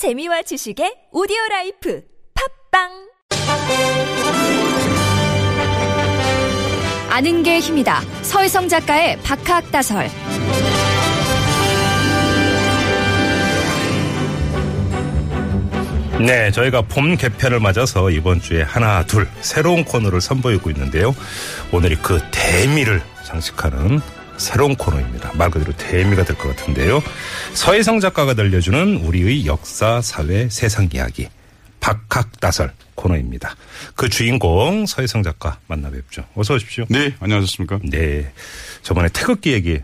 재미와 지식의 오디오 life 팟빵 아는 게 힘이다. 서희성 작가의 박학다설. 네, 저희가 봄 개편을 맞아서 이번 주에 하나, 둘 새로운 코너를 선보이고 있는데요. 오늘이 그 대미를 장식하는 새로운 코너입니다. 말 그대로 대미가 될 것 같은데요. 서희성 작가가 들려주는 우리의 역사, 사회, 세상 이야기. 박학다설 코너입니다. 그 주인공 서희성 작가 만나 뵙죠. 어서 오십시오. 네, 안녕하셨습니까? 네. 저번에 태극기 얘기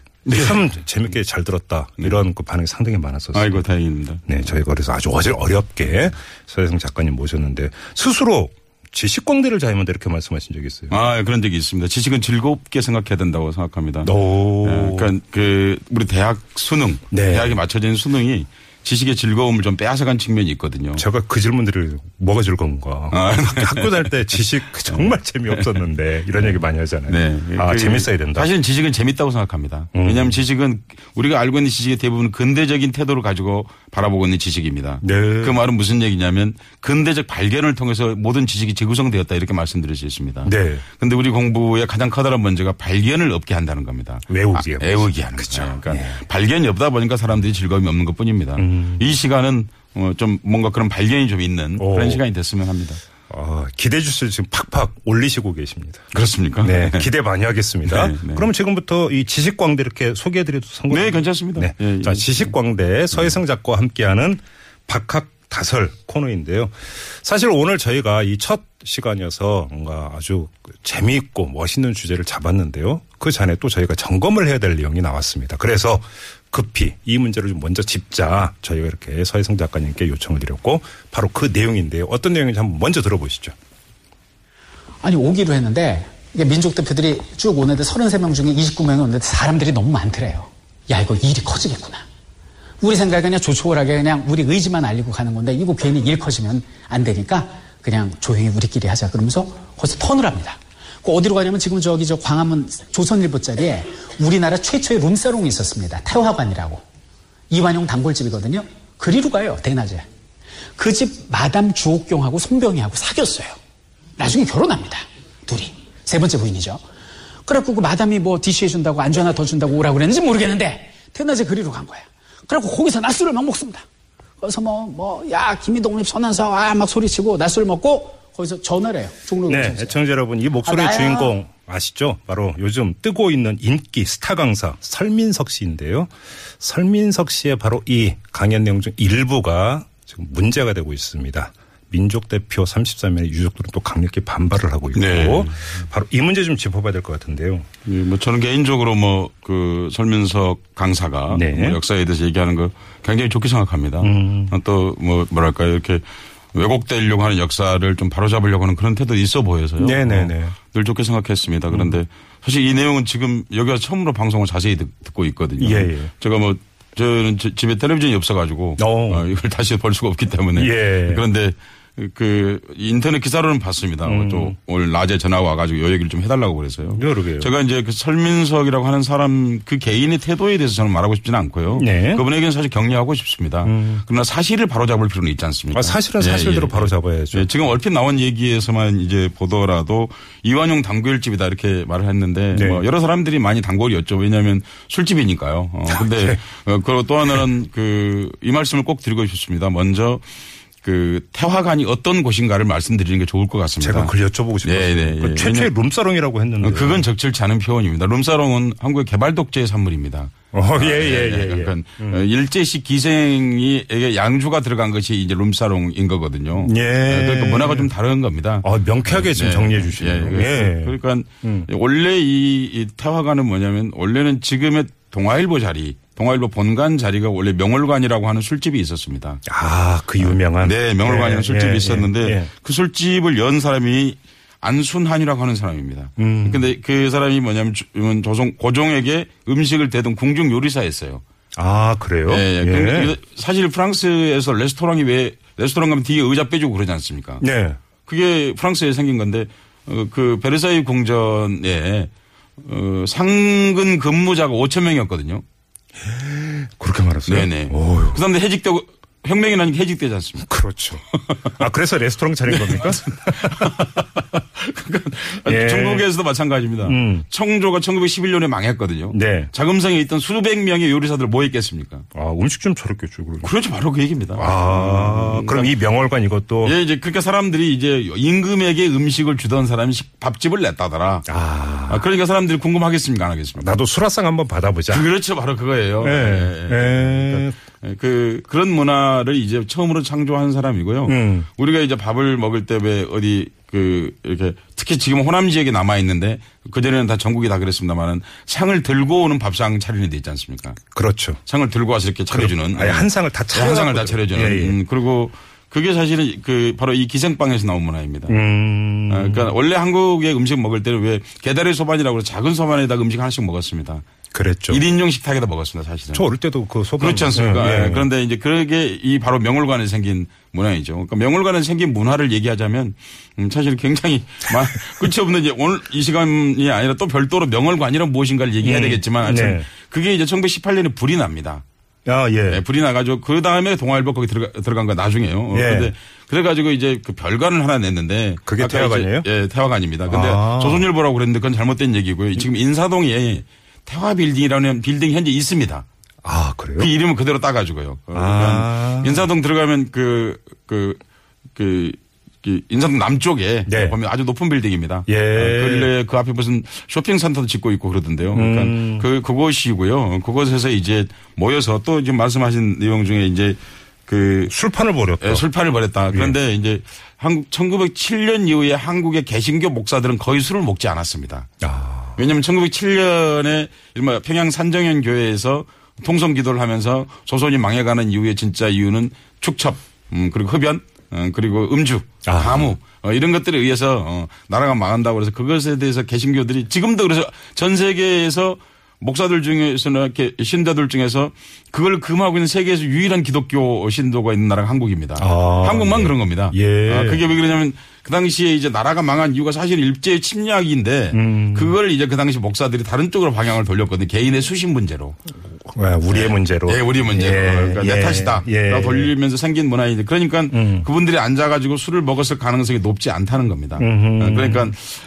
참 재밌게 잘 들었다. 이런 그 반응이 상당히 많았었어요. 아이고, 다행입니다. 네, 저희가 그래서 아주 어제 어렵게 서혜성 작가님 모셨는데 스스로 지식광대를 자임한다 이렇게 말씀하신 적이 있어요. 아, 그런 적이 있습니다. 지식은 즐겁게 생각해야 된다고 생각합니다. 오. 예, 그러니까 그 우리 대학 수능, 네. 대학에 맞춰진 수능이 지식의 즐거움을 좀 빼앗아간 측면이 있거든요. 제가 그 질문들을 뭐가 즐거운가. 아, 학교 다닐 때 지식 정말 재미없었는데 이런 얘기 많이 하잖아요. 네. 아, 그 재밌어야 된다. 사실은 지식은 재밌다고 생각합니다. 음. 왜냐하면 지식은 우리가 알고 있는 지식의 대부분 근대적인 태도를 가지고 바라보고 있는 지식입니다. 네. 그 말은 무슨 얘기냐면 근대적 발견을 통해서 모든 지식이 재구성되었다 이렇게 말씀드릴 수 있습니다. 네. 근데 우리 공부의 가장 커다란 문제가 발견을 없게 한다는 겁니다. 외우기. 아, 외우기 하는. 거죠. 그러니까 예. 발견이 없다 보니까 사람들이 즐거움이 없는 것 뿐입니다. 음. 이 시간은 어, 좀 뭔가 그런 발견이 좀 있는 오. 그런 시간이 됐으면 합니다. 아, 기대 주스를 지금 팍팍 올리시고 계십니다. 그렇습니까? 네, 기대 많이 하겠습니다. 네, 네. 그럼 지금부터 이 지식광대 이렇게 소개해드려도 상관 네, 괜찮습니다. 네. 예, 예. 자, 지식광대 서혜성 작가와 함께하는 박학 다설 코너인데요. 사실 오늘 저희가 이 첫 시간이어서 뭔가 아주 재미있고 멋있는 주제를 잡았는데요. 그 전에 또 저희가 점검을 해야 될 내용이 나왔습니다. 그래서 급히 이 문제를 좀 먼저 짚자 저희가 이렇게 서혜성 작가님께 요청을 드렸고 바로 그 내용인데요. 어떤 내용인지 한번 먼저 들어보시죠. 아니 오기로 했는데 민족 대표들이 쭉 오는데 33명 중에 29명이 오는데 사람들이 너무 많더래요. 야 이거 일이 커지겠구나. 우리 생각에 그냥 조촐하게 그냥 우리 의지만 알리고 가는 건데 이거 괜히 일 커지면 안 되니까 그냥 조용히 우리끼리 하자 그러면서 거기서 턴을 합니다. 그 어디로 가냐면 지금 저기 저 광화문 조선일보짜리에 우리나라 최초의 룸사롱이 있었습니다. 태화관이라고. 이완용 단골집이거든요. 그리로 가요 대낮에. 그 집 마담 주옥경하고 손병희하고 사귀었어요. 나중에 결혼합니다. 둘이. 세 번째 부인이죠. 그래갖고 그 마담이 뭐 디시 해준다고 안주 하나 더 준다고 오라고 그랬는지 모르겠는데 대낮에 그리로 간 거야. 그래갖고 거기서 낮술을 막 먹습니다. 그래서 뭐, 뭐, 야, 기미독립 선언서, 아, 막 소리치고 낮술 먹고 거기서 전화를 해요. 종로 네, 경찰서에. 애청자 여러분, 이 목소리의 아. 주인공 아시죠? 바로 요즘 뜨고 있는 인기 스타 강사 설민석 씨인데요. 설민석 씨의 바로 이 강연 내용 중 일부가 지금 문제가 되고 있습니다. 민족 대표 33명의 유족들은 또 강력히 반발을 하고 있고 네. 바로 이 문제 좀 짚어봐야 될 것 같은데요. 예, 뭐 저는 개인적으로 뭐 그 설민석 강사가 네. 뭐 역사에 대해서 얘기하는 거 굉장히 좋게 생각합니다. 음. 또뭐 뭐랄까요 이렇게 왜곡되려고 하는 역사를 좀 바로잡으려고 하는 그런 태도 있어 보여서요. 네네네. 어, 늘 좋게 생각했습니다. 그런데 사실 이 내용은 지금 여기 와서 처음으로 방송을 자세히 듣, 고 있거든요. 예, 예. 제가 뭐 저는 저- 집에 텔레비전이 없어가지고 어. 어, 이걸 다시 볼 수가 없기 때문에 예. 그런데 그 인터넷 기사로는 봤습니다. 또 오늘 낮에 전화 와가지고 요 얘기를 좀 해달라고 그래서요. 음. 그러게요. 제가 이제 그 설민석이라고 하는 사람 그 개인의 태도에 대해서 저는 말하고 싶지는 않고요. 네. 음. 그분에게는 사실 격려하고 싶습니다. 그러나 사실을 바로잡을 필요는 있지 않습니까? 아, 사실은 예, 사실대로 예, 바로 예. 잡아야죠. 예, 지금 얼핏 나온 얘기에서만 이제 보더라도 이완용 단골집이다 이렇게 말을 했는데 네. 뭐 여러 사람들이 많이 단골이었죠. 왜냐하면 술집이니까요. 어, 근데 네. 어, 그리고 또 하나는 그 이 말씀을 꼭 드리고 싶습니다. 먼저 그 태화관이 어떤 곳인가를 말씀드리는 게 좋을 것 같습니다. 제가 그걸 여쭤보고 싶었어요. 네, 네, 그 예. 최초의 룸사롱이라고 했는데. 어, 그건 적절치 않은 표현입니다. 룸사롱은 한국의 개발 독재의 산물입니다. 어, 예, 예, 예. 예. 그러니까 어, 일제시 기생이 에게 양주가 들어간 것이 이제 룸사롱인 거거든요. 예. 그러니까 문화가 좀 다른 겁니다. 어, 명쾌하게 지금 예, 정리해 예, 주시네요. 예. 예. 그러니까 원래 이, 이 태화관은 뭐냐면 원래는 지금의 동아일보 자리, 동아일보 본관 자리가 원래 명월관이라고 하는 술집이 있었습니다. 아, 그 유명한. 네, 명월관이라는 예, 술집이 예, 있었는데 예, 예. 그 술집을 연 사람이 안순한이라고 하는 사람입니다. 음. 근데 그 사람이 뭐냐면 주- 조선 고종에게 음식을 대던 궁중 요리사였어요. 아, 그래요? 예, 예. 근데 사실 프랑스에서 레스토랑이 왜 레스토랑 가면 뒤에 의자 빼주고 그러지 않습니까? 네. 그게 프랑스에 생긴 건데 어, 그 베르사유 궁전에 어, 상근 근무자가 5천 명이었거든요. 그렇게 말했어요? 네네. 그 사람들 해직되고 혁명이 나니까 해직되지 않습니까? 그렇죠. 아, 그래서 레스토랑 차린 겁니까? 예. 중국에서도 마찬가지입니다. 음. 청조가 1911년에 망했거든요. 네. 자금성에 있던 수백 명의 요리사들 뭐 했겠습니까? 아, 음식 좀 저렇겠죠, 그러면. 그렇죠. 바로 그 얘기입니다. 아, 그럼 이 명월관 이것도. 예, 이제 그러니까 사람들이 이제 임금에게 음식을 주던 사람이 식- 밥집을 냈다더라. 아, 아, 그러니까 사람들이 궁금하겠습니까? 안 하겠습니까? 나도 수라상 한번 받아보자. 그렇죠. 바로 그거예요. 예. 예, 예. 예. 예, 그 그런 문화를 이제 처음으로 창조한 사람이고요. 음. 우리가 이제 밥을 먹을 때 왜 어디 그 이렇게 특히 지금 호남 지역에 남아 있는데 그 전에는 다 전국이 다 그랬습니다만은 상을 들고 오는 밥상 차리는 데 있지 않습니까? 그렇죠. 상을 들고 와서 이렇게 차려주는 아예 한 상을 다 예, 한 상을 다 차려주는. 예, 예. 음, 그리고 그게 사실은 그 바로 이 기생빵에서 나온 문화입니다. 음. 아, 그러니까 원래 한국의 음식 먹을 때는 왜 게다리 소반이라고 해서 작은 소반에다가 음식 하나씩 먹었습니다. 그랬죠. 1인용 식탁에다 먹었습니다, 사실은. 저 어릴 때도 그 소방. 그렇지 않습니까? 예, 예. 예, 그런데 이제 그게 이 바로 명월관에 생긴 문화이죠. 그러니까 명월관에 생긴 문화를 얘기하자면 음, 사실 굉장히 마- 끝이 없는 이제 오늘 이 시간이 아니라 또 별도로 명월관이란 무엇인가를 얘기해야 음, 되겠지만 하여튼 네. 그게 이제 1918년에 불이 납니다. 아, 예. 예, 불이 나가지고 그 다음에 동아일보 거기 들어가, 들어간 거 나중에요. 어, 예. 그런데 그래가지고 이제 그 별관을 하나 냈는데 그게 태화관이에요? 이제, 예, 태화관입니다. 근데 아. 조선일보라고 그랬는데 그건 잘못된 얘기고요. 지금 인사동에 태화 빌딩이라는 빌딩이 현재 있습니다. 아, 그래요? 그 이름은 그대로 따가지고요. 아. 인사동 들어가면 그, 그, 그, 그 인사동 남쪽에 네. 보면 아주 높은 빌딩입니다. 예. 어, 근래 그 앞에 무슨 쇼핑센터도 짓고 있고 그러던데요. 그러니까 음. 그, 그곳이고요. 그곳에서 이제 모여서 또 지금 말씀하신 내용 중에 이제 그 술판을 벌였다. 예, 술판을 벌였다. 그런데 이제 한국 1907년 이후에 한국의 개신교 목사들은 거의 술을 먹지 않았습니다. 아. 왜냐하면 1907년에 이른바 평양 산정현 교회에서 통성 기도를 하면서 조선이 망해가는 이후에 진짜 이유는 축첩, 음, 그리고 흡연, 어, 그리고 음주, 아. 가무, 어, 이런 것들에 의해서 어, 나라가 망한다고 그래서 그것에 대해서 개신교들이 지금도 그래서 전 세계에서 목사들 중에서는 이렇게 신자들 중에서 그걸 금하고 있는 세계에서 유일한 기독교 신도가 있는 나라가 한국입니다. 아, 한국만 예. 그런 겁니다. 예. 아, 그게 왜 그러냐면 그 당시에 이제 나라가 망한 이유가 사실 일제 침략인데 음. 그걸 이제 그 당시 목사들이 다른 쪽으로 방향을 돌렸거든요. 개인의 수신 문제로. 아, 우리의 문제로. 예, 우리 문제로. 예, 그러니까 내 예, 탓이다. 예. 돌리면서 생긴 문화인데 그러니까 음. 그분들이 앉아가지고 술을 먹었을 가능성이 높지 않다는 겁니다. 어, 그러니까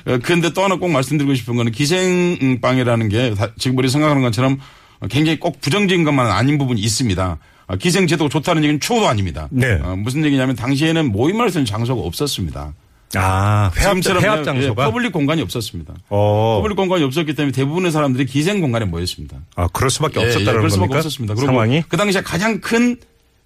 어, 그런데 또 하나 꼭 말씀드리고 싶은 거는 기생방이라는 게 다- 지금 우리 생각하는 것처럼 굉장히 꼭 부정적인 것만 아닌 부분이 있습니다. 어, 기생제도가 좋다는 얘기는 추호도 아닙니다. 네. 어, 무슨 얘기냐면 당시에는 모임을 할수 있는 장소가 없었습니다. 아, 회합, 지금처럼 회합 예, 장소가. public 공간이 없었습니다. 어. public 공간이 없었기 때문에 대부분의 사람들이 기생 공간에 모였습니다. 아, 그럴 수밖에 예, 예, 없었다는 그럴 수밖에 겁니까? 없었습니다. 그리고 상황이? 그 당시에 가장 큰,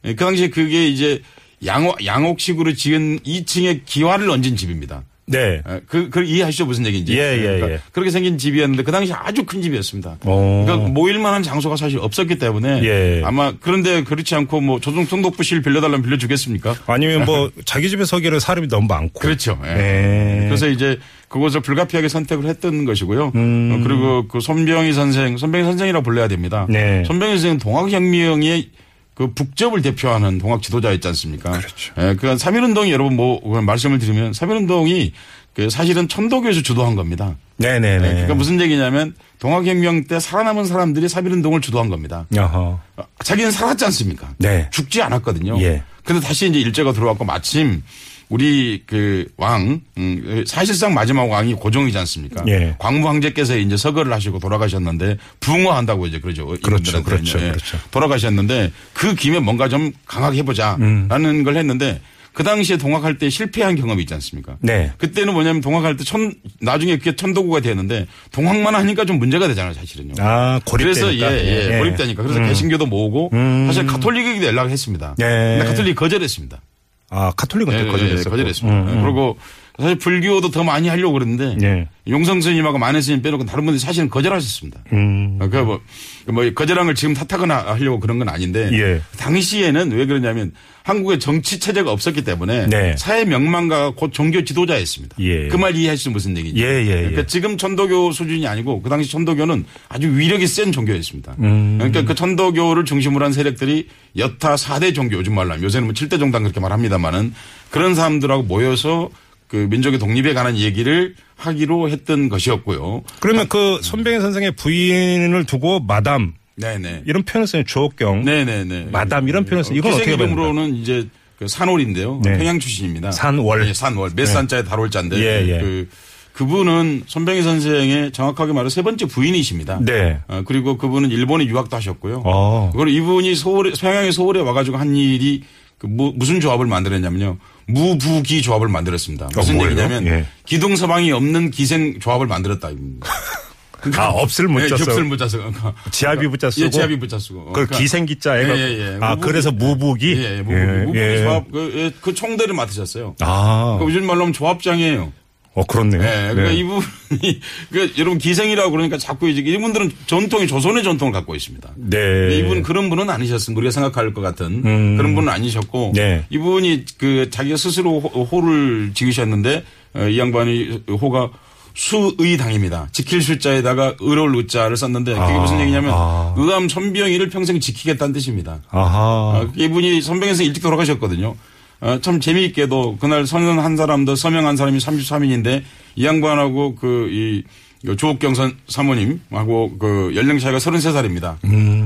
예, 그 당시에 그게 이제 양옥, 양옥식으로 지은 2층에 기와를 얹은 집입니다. 네. 예, 그, 그 이해하시죠 무슨 얘기인지. 예, 예, 그러니까 예. 그렇게 생긴 집이었는데 그 당시 아주 큰 집이었습니다. 어. 그러니까 모일 만한 장소가 사실 없었기 때문에 예. 아마 그런데 그렇지 않고 뭐 조정 성독부실 빌려달라면 빌려주겠습니까? 아니면 뭐 자기 집에 서기에는 사람이 너무 많고. 그렇죠. 예. 예. 그래서 이제 그것을 불가피하게 선택을 했던 것이고요. 음. 어, 그리고 그 손병희 선생, 손병희 선생이라고 불러야 됩니다. 네. 손병희 선생은 동학혁명의 그 북접을 대표하는 동학 지도자였지 않습니까? 그렇죠. 예, 그 3.1운동이 여러분 뭐 말씀을 드리면 3.1운동이 그 사실은 천도교에서 주도한 겁니다. 네네네. 예, 그러니까 무슨 얘기냐면 동학혁명 때 살아남은 사람들이 3.1운동을 주도한 겁니다. 어허. 아, 자기는 살았지 않습니까? 네. 죽지 않았거든요. 예. 근데 다시 이제 일제가 들어왔고 마침 우리 그 왕, 음, 사실상 마지막 왕이 고종이지 않습니까? 예. 광무 황제께서 이제 서거를 하시고 돌아가셨는데 붕어한다고 이제 그러죠. 그렇죠. 그렇죠, 예. 그렇죠. 돌아가셨는데 그 김에 뭔가 좀 강하게 해보자라는 음. 걸 했는데 그 당시에 동학할 때 실패한 경험이 있지 않습니까? 네. 그때는 뭐냐면 동학할 때 천, 나중에 그게 천도구가 되었는데 동학만 하니까 좀 문제가 되잖아요, 사실은요. 아, 고립되니까. 그래서 예, 예, 고립되니까 그래서 개신교도 모으고 사실 가톨릭에게도 연락을 했습니다. 예. 근데 가톨릭 거절했습니다. 아, 카톨릭은 예, 또 예, 거절했었고. 거절했습니다. 음, 음. 그리고 사실 불교도 더 많이 하려고 그랬는데 예. 용성 스님하고 만해 스님 빼놓고 다른 분들이 사실은 거절하셨습니다. 음. 그 뭐, 뭐 거절한 걸 지금 탓하거나 하려고 그런 건 아닌데 예. 당시에는 왜 그러냐면 한국에 정치 체제가 없었기 때문에 네. 사회 명망가가 곧 종교 지도자였습니다. 예. 그말 이해하시죠 무슨 얘기인지. 예, 예, 예. 그러니까 지금 천도교 수준이 아니고 그 당시 천도교는 아주 위력이 센 종교였습니다. 음. 그러니까 그 천도교를 중심으로 한 세력들이 여타 4대 종교 요즘 말로 하면 요새는 뭐 7대 종단 그렇게 말합니다만은 그런 사람들하고 모여서 그 민족의 독립에 관한 얘기를 하기로 했던 것이었고요. 그러면 그 손병희 선생의 부인을 두고 마담 네네. 이런 표현을 써요. 주옥경. 네네네. 마담 이런 표현을 써요. 이건 어떻게 이름으로는 이제 그 산월인데요. 네. 평양 출신입니다. 산월. 네, 산월. 몇 산자에 달월자인데 예, 예. 그 그분은 손병희 선생의 정확하게 말해 세 번째 부인이십니다. 네. 어, 그리고 그분은 일본에 유학도 하셨고요. 어. 그리고 이분이 서울에 평양의 서울에 와가지고 한 일이 그 무, 무슨 조합을 만들었냐면요. 무부기 조합을 만들었습니다. 무슨 뭐예요? 얘기냐면 예. 기둥 서방이 없는 기생 조합을 만들었다. 입니다. 아, 없을 문자 네, 써. 육슬 문자 쓰고. 지압이 붙자 쓰고. 예, 지압이 붙자 쓰고. 그 그러니까 기생기자 애가. 예, 예, 예. 아, 무부기. 그래서 무부기? 예, 예, 무부기. 무부기 예. 조합 그, 예, 그 총대를 맡으셨어요. 아. 그 요즘 말로 하면 조합장이에요. 어, 그렇네요. 예, 그러니까 네. 이분이 그 여러분 기생이라고 그러니까 자꾸 이제 이분들은 전통이 조선의 전통을 갖고 있습니다. 네. 이분 그런 분은 아니셨습니다. 우리가 생각할 것 같은 그런 분은 아니셨고 네. 이분이 그 자기가 스스로 호, 호를 지으셨는데 어, 이 양반이 호가 수의당입니다. 지킬 숫자에다가 의로울 의자를 썼는데 그게 아, 무슨 얘기냐면 아. 의암 선병이를 평생 지키겠다는 뜻입니다. 아하. 어, 이분이 선병에서 일찍 돌아가셨거든요. 어, 참 재미있게도 그날 선언 한 사람도 서명한 사람이 33인인데 이 양반하고 그 이 조옥경 선 사모님하고 그 연령 차이가 33살입니다.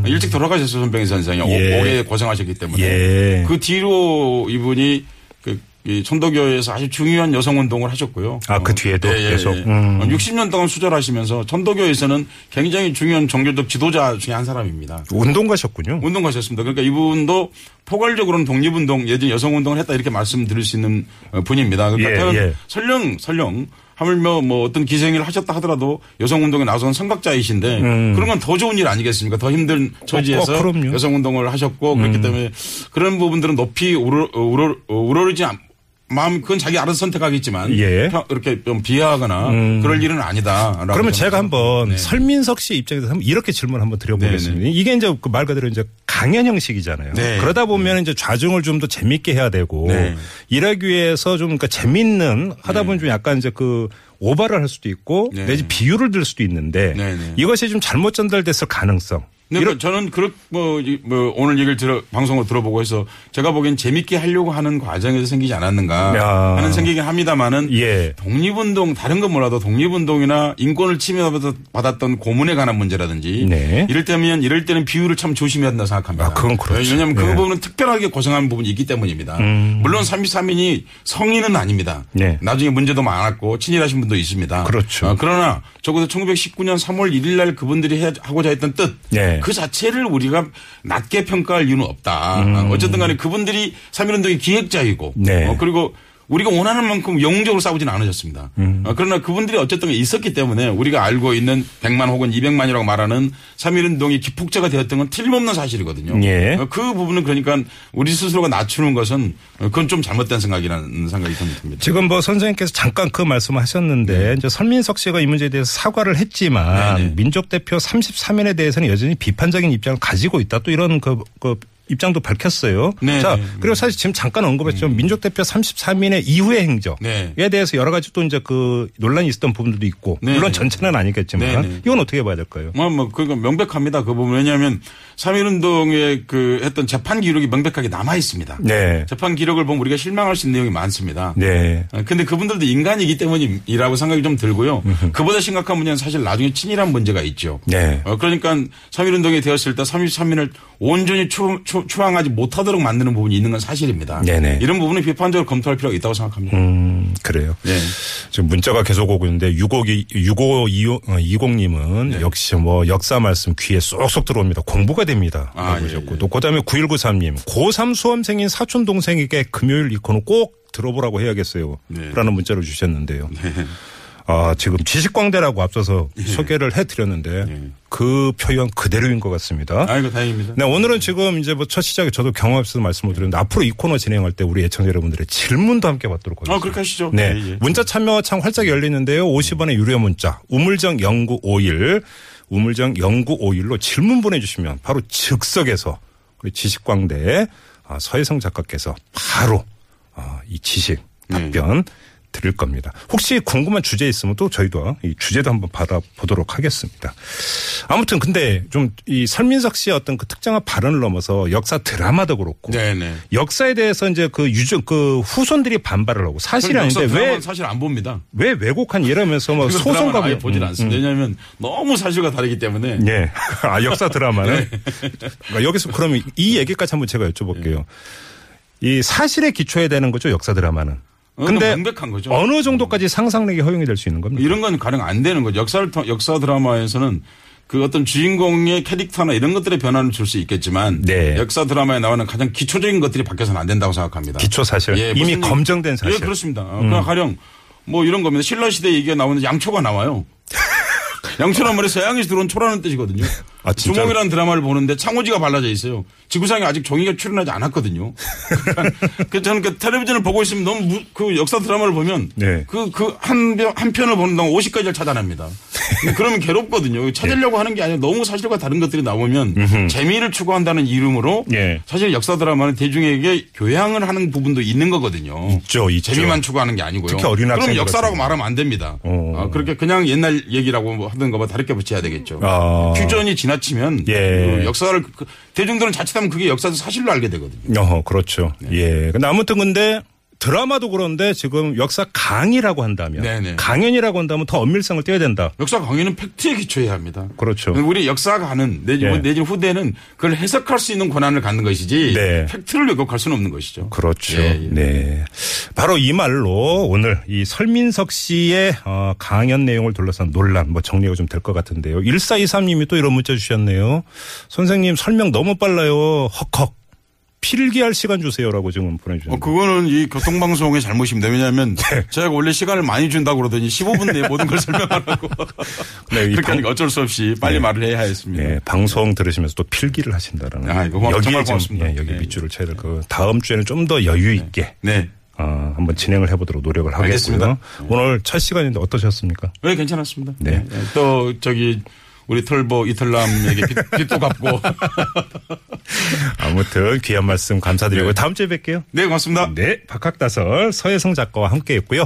일찍 돌아가셨어요 선병희 선생이 음. 예. 오- 오래 고생하셨기 때문에 예. 그 뒤로 이분이 그 이 천도교에서 아주 중요한 여성 운동을 하셨고요. 아, 그 뒤에도 계속? 음. 60년 동안 수절하시면서 천도교에서는 굉장히 중요한 종교적 지도자 중에 한 사람입니다. 운동 가셨군요. 운동가셨습니다. 그러니까 이분도 포괄적으로는 독립운동, 예전 여성운동을 했다 이렇게 말씀드릴 수 있는 어, 분입니다. 그러니까 예, 예. 설령, 설령 하물며 뭐 어떤 기생을 하셨다 하더라도 여성운동에 나선 선각자이신데 그런 건 더 좋은 일 아니겠습니까? 더 힘든 처지에서 어, 그럼요. 여성운동을 하셨고 그렇기 때문에 그런 부분들은 높이 우러, 어, 우러, 어, 우러르지 않 마음 그건 자기 알아서 선택하겠지만 예. 평- 이렇게 좀 비하하거나 그럴 일은 아니다. 그러면 제가 한번 네. 설민석 씨 입장에서 한번 이렇게 질문 한번 드려보겠습니다. 네, 이게 이제 그 말 그대로 이제 강연 형식이잖아요. 네. 그러다 보면 이제 좌중을 좀 더 재밌게 해야 되고 네. 이러기 위해서 좀 그러니까 재밌는 하다 보면 좀 약간 이제 그 오바를 할 수도 있고 네. 내지 비유를 들 수도 있는데 네, 네. 이것이 좀 잘못 전달됐을 가능성. 네, 이런 저는 그렇 뭐, 이- 뭐 오늘 얘기를 들어 방송을 들어보고 해서 제가 보기엔 재밌게 하려고 하는 과정에서 생기지 않았는가 야. 하는 생기긴 합니다만은 예. 독립운동 다른 건 몰라도 독립운동이나 인권을 침해받았던 고문에 관한 문제라든지 네. 이럴 때면 이럴 때는 비유를 참 조심해야 된다 생각합니다. 아, 그건 그렇죠. 왜냐하면 그 네. 음. 부분은 특별하게 고생한 부분이 있기 때문입니다. 물론 33인이 성인은 아닙니다. 네. 나중에 문제도 많았고 친일하신 분도 있습니다. 그렇죠. 어, 그러나 적어도 1919년 3월 1일 날 그분들이 해- 하고자 했던 뜻 네. 그 자체를 우리가 낮게 평가할 이유는 없다. 어, 어쨌든 간에 그분들이 3.1운동의 기획자이고 음. 네. 어, 그리고 우리가 원하는 만큼 영웅적으로 싸우지는 않으셨습니다. 음. 어, 그러나 그분들이 어쨌든 있었기 때문에 우리가 알고 있는 100만 혹은 200만이라고 말하는 3.1운동이 기폭제가 되었던 건 틀림없는 사실이거든요. 예. 어, 그 부분은 그러니까 우리 스스로가 낮추는 것은 어, 그건 좀 잘못된 생각이라는 생각이 듭니다. 지금 뭐 선생님께서 잠깐 그 말씀을 하셨는데 이제 설민석 씨가 이 문제에 대해서 사과를 했지만 네, 네. 민족 대표 33인에 대해서는 여전히 비판적인 입장을 가지고 있다 또 이런 그, 그 입장도 밝혔어요. 네, 자 네. 그리고 사실 지금 잠깐 언급했죠. 민족 대표 33인의 이후의 행적에 네. 대해서 여러 가지 또 이제 그 논란이 있었던 부분들도 있고 네, 물론 네. 전체는 아니겠지만 네, 네. 이건 어떻게 봐야 될까요? 뭐, 뭐, 그거 명백합니다. 그 부분. 왜냐하면 3.1운동의 그 했던 재판 기록이 명백하게 남아 있습니다. 네. 재판 기록을 보면 우리가 실망할 수 있는 내용이 많습니다. 네. 어, 근데 그분들도 인간이기 때문이라고 생각이 좀 들고요. 그보다 심각한 문제는 사실 나중에 친일한 문제가 있죠. 네. 어, 그러니까 3.1운동이 되었을 때 33인을 온전히 추, 추, 추앙하지 못하도록 만드는 부분이 있는 건 사실입니다. 네네. 이런 부분은 비판적으로 검토할 필요가 있다고 생각합니다. 음, 그래요. 네. 지금 문자가 계속 오고 있는데 65기 6520님은 역시 뭐 역사 말씀 귀에 쏙쏙 들어옵니다. 공부가 됩니다. 아, 예, 예. 또 그다음에 9193님 고3 수험생인 사촌 동생에게 금요일 이 코너 꼭 들어보라고 해야겠어요. 네. 라는 문자를 주셨는데요. 아, 지금 지식광대라고 앞서서 소개를 해 드렸는데 예. 그 표현 그대로인 것 같습니다. 아이고, 다행입니다. 네, 오늘은 지금 이제 뭐 첫 시작에 저도 경험 없어서 말씀을 드렸는데 앞으로 이 코너 진행할 때 우리 애청자 여러분들의 질문도 함께 받도록 하겠습니다. 어, 그렇게 하시죠. 네. 예, 예. 문자 참여 창 활짝 열리는데요. 50원의 유료 문자 우물정 0951 우물정 0951로 질문 보내주시면 바로 즉석에서 우리 지식광대 아, 서혜성 작가께서 바로 아, 이 지식 네. 답변 드릴 겁니다. 혹시 궁금한 주제 있으면 또 저희도 이 주제도 한번 받아보도록 하겠습니다. 아무튼 근데 좀 이 설민석 씨의 어떤 그 특정한 발언을 넘어서 역사 드라마도 그렇고 네네. 역사에 대해서 이제 그 유전 그 후손들이 반발을 하고 사실이 아닌데 왜 사실 안 봅니다. 왜 왜곡한 이러면서 뭐 소송과 드라마는 아예 뭐- 보질 음, 않습니다. 왜냐하면 너무 사실과 다르기 때문에 예. 아, 역사 드라마는. 네. 그러니까 여기서 그러면 이 얘기까지 한번 제가 여쭤볼게요. 이 사실에 기초해야 되는 거죠, 역사 드라마는. 근데 명백한 거죠. 어느 정도까지 상상력이 허용이 될 수 있는 겁니까? 이런 건 가령 안 되는 거죠. 역사를 통- 역사 드라마에서는 그 어떤 주인공의 캐릭터나 이런 것들의 변화를 줄 수 있겠지만 네. 역사 드라마에 나오는 가장 기초적인 것들이 바뀌어서는 안 된다고 생각합니다. 기초 사실. 예, 이미 검증된 사실. 음. 예, 그렇습니다. 그러니까 가령 뭐 이런 겁니다. 신라 시대 얘기가 나오는데 양초가 나와요. 양초란 말이 서양에서 들어온 초라는 뜻이거든요. 아? 주몽이라는 드라마를 보는데 창호지가 발라져 있어요. 지구상에 아직 종이가 출연하지 않았거든요. 그러니까 그 저는 그 텔레비전을 보고 있으면 너무 무- 그 역사 드라마를 보면 네. 그그한 한 편을 보는 동안 50가지를 찾아냅니다. 그러면 괴롭거든요. 찾으려고 하는 게 아니라 너무 사실과 다른 것들이 나오면 재미를 추구한다는 이름으로 예. 사실 역사 드라마는 대중에게 교양을 하는 부분도 있는 거거든요. 있죠, 있죠. 재미만 추구하는 게 아니고요. 특히 어린 그럼 학생들 역사라고 같은 말하면 안 됩니다. 어. 아, 그렇게 그냥 옛날 얘기라고 뭐 하든가 뭐 다르게 붙여야 되겠죠. 아. 퓨전이 지나 치면 예. 그 역사를 그- 대중들은 자칫하면 그게 역사도 사실로 알게 되거든요. 어허, 그렇죠. 네. 예. 근데 아무튼 근데 드라마도 그런데 지금 역사 강의라고 한다면 네네. 강연이라고 한다면 더 엄밀성을 띄어야 된다. 역사 강의는 팩트에 기초해야 합니다. 그렇죠. 우리 역사가는 내지 예. 내지 후대는 그걸 해석할 수 있는 권한을 갖는 것이지 네. 팩트를 왜곡할 수는 없는 것이죠. 그렇죠. 예, 예. 네. 바로 이 말로 오늘 이 설민석 씨의 어, 강연 내용을 둘러싼 논란 뭐 정리가 좀 될 것 같은데요. 1423님이 또 이런 문자 주셨네요. 선생님 설명 너무 빨라요. 헉헉. 필기할 시간 주세요라고 지금 어, 보내주셨는데. 그거는 이 교통방송의 잘못입니다. 왜냐하면 제가 원래 시간을 많이 준다고 그러더니 15분 내에 모든 걸 설명하라고. 네, 이 그렇게 방- 어쩔 수 없이 빨리 네. 말을 해야 했습니다. 예, 방송 들으시면서 또 필기를 하신다라는. 아, 이거 여기에 좀. 예, 여기 네. 밑줄을 쳐야 될 거. 다음 주에는 좀 더 여유 있게 네. 어, 한번 진행을 해보도록 노력을 하겠고요. 알겠습니다. 오늘 첫 시간인데 어떠셨습니까? 네, 괜찮았습니다. 네. 네. 또 저기 우리 털보 이털남에게 빚, 빚도 갚고. 아무튼 귀한 말씀 감사드리고 요 다음 주에 뵐게요. 네, 고맙습니다. 네, 박학다설 서혜성 작가와 함께했고요.